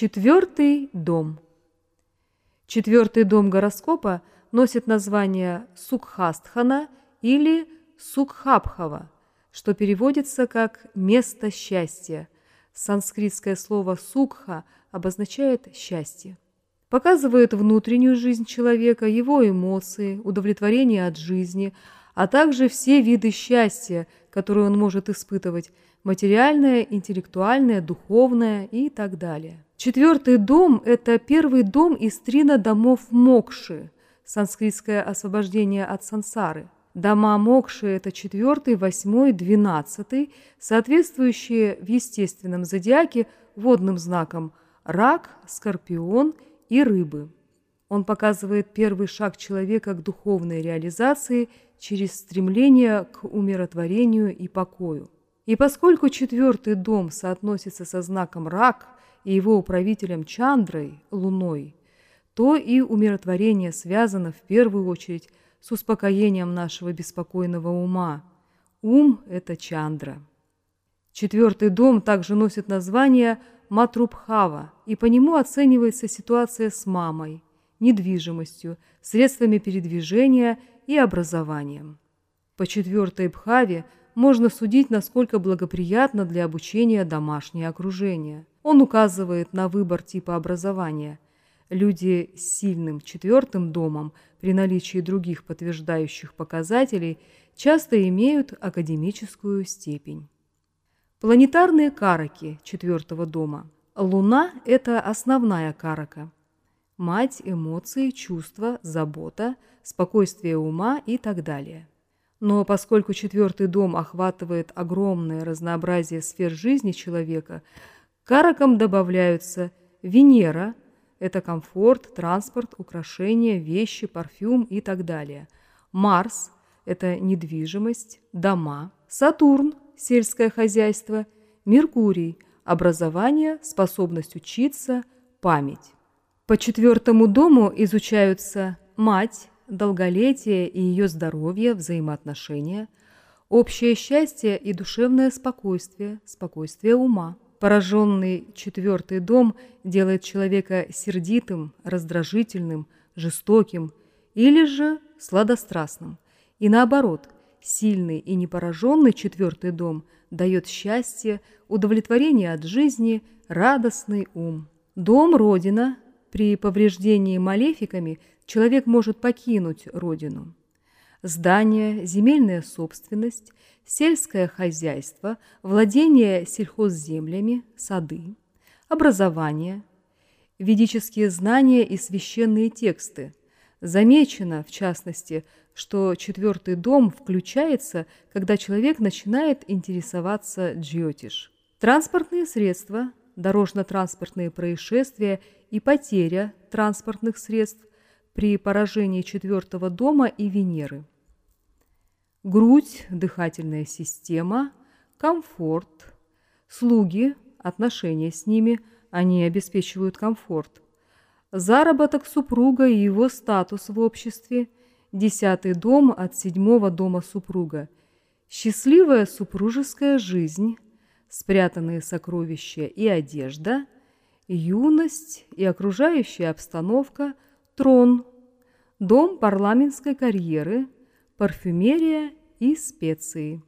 Четвертый дом. Четвертый дом гороскопа носит название Сукхастхана или Сукхабхава, что переводится как «место счастья». Санскритское слово «сукха» обозначает «счастье». Показывает внутреннюю жизнь человека, его эмоции, удовлетворение от жизни, а также все виды счастья, которые он может испытывать – материальное, интеллектуальное, духовное и так далее. Четвертый дом – это первый дом из трина домов Мокши, санскритское освобождение от сансары. Дома Мокши – это четвертый, восьмой, двенадцатый, соответствующие в естественном зодиаке водным знакам рак, скорпион и рыбы. Он показывает первый шаг человека к духовной реализации через стремление к умиротворению и покою. И поскольку четвертый дом соотносится со знаком рак и его управителем Чандрой, Луной, то и умиротворение связано в первую очередь с успокоением нашего беспокойного ума. Ум – это Чандра. Четвертый дом также носит название Матрубхава, и по нему оценивается ситуация с мамой, недвижимостью, средствами передвижения и образованием. По четвертой Бхаве – можно судить, насколько благоприятно для обучения домашнее окружение. Он указывает на выбор типа образования. Люди с сильным четвертым домом при наличии других подтверждающих показателей часто имеют академическую степень. Планетарные караки четвертого дома. Луна – это основная карака. Мать, эмоции, чувства, забота, спокойствие ума и так далее. Но поскольку четвертый дом охватывает огромное разнообразие сфер жизни человека, к каракам добавляются Венера – это комфорт, транспорт, украшения, вещи, парфюм и так далее. Марс – это недвижимость, дома. Сатурн – сельское хозяйство. Меркурий – образование, способность учиться, память. По четвертому дому изучаются мать, долголетие и ее здоровье, взаимоотношения, общее счастье и душевное спокойствие, спокойствие ума. Пораженный четвертый дом делает человека сердитым, раздражительным, жестоким или же сладострастным. И наоборот, сильный и непораженный четвертый дом дает счастье, удовлетворение от жизни, радостный ум. Дом – родина, при повреждении малефиками человек может покинуть родину. Здание, земельная собственность, сельское хозяйство, владение сельхозземлями, сады, образование, ведические знания и священные тексты. Замечено, в частности, что четвертый дом включается, когда человек начинает интересоваться джиотиш. Транспортные средства, дорожно-транспортные происшествия и потеря транспортных средств при поражении четвертого дома и Венеры. Грудь, дыхательная система, комфорт, слуги, отношения с ними, они обеспечивают комфорт, заработок супруга и его статус в обществе, десятый дом от седьмого дома супруга, счастливая супружеская жизнь, спрятанные сокровища и одежда, юность и окружающая обстановка – трон, дом парламентской карьеры, парфюмерия и специи.